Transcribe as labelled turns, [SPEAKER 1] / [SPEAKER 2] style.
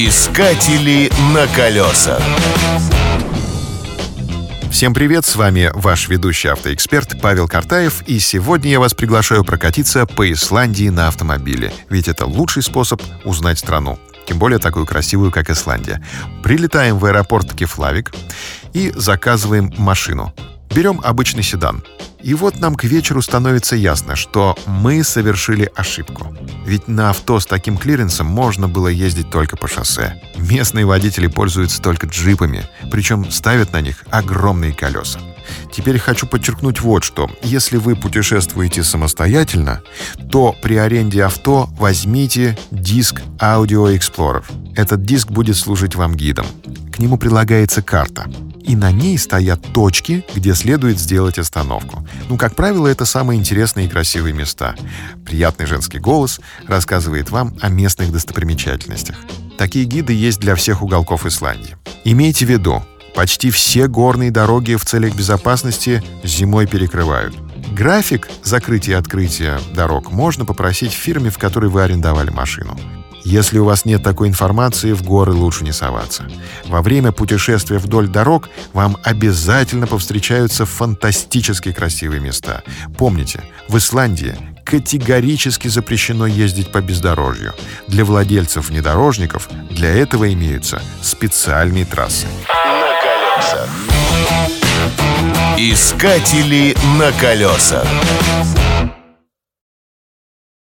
[SPEAKER 1] Искатели на колесах.
[SPEAKER 2] Всем привет, с вами ваш ведущий автоэксперт Павел Картаев, и сегодня я вас приглашаю прокатиться по Исландии на автомобиле, ведь это лучший способ узнать страну, тем более такую красивую, как Исландия. Прилетаем в аэропорт Кефлавик и заказываем машину. Берем обычный седан. И вот нам к вечеру становится ясно, что мы совершили ошибку. Ведь на авто с таким клиренсом можно было ездить только по шоссе. Местные водители пользуются только джипами, причем ставят на них огромные колеса. Теперь хочу подчеркнуть вот что. Если вы путешествуете самостоятельно, то при аренде авто возьмите диск Audio Explorer. Этот диск будет служить вам гидом. К нему прилагается карта и на ней стоят точки, где следует сделать остановку. Ну, как правило, это самые интересные и красивые места. Приятный женский голос рассказывает вам о местных достопримечательностях. Такие гиды есть для всех уголков Исландии. Имейте в виду, почти все горные дороги в целях безопасности зимой перекрывают. График закрытия и открытия дорог можно попросить в фирме, в которой вы арендовали машину. Если у вас нет такой информации, в горы лучше не соваться. Во время путешествия вдоль дорог вам обязательно повстречаются фантастически красивые места. Помните, в Исландии категорически запрещено ездить по бездорожью. Для владельцев внедорожников для этого имеются специальные трассы.
[SPEAKER 1] На колесах. Искатели на колесах.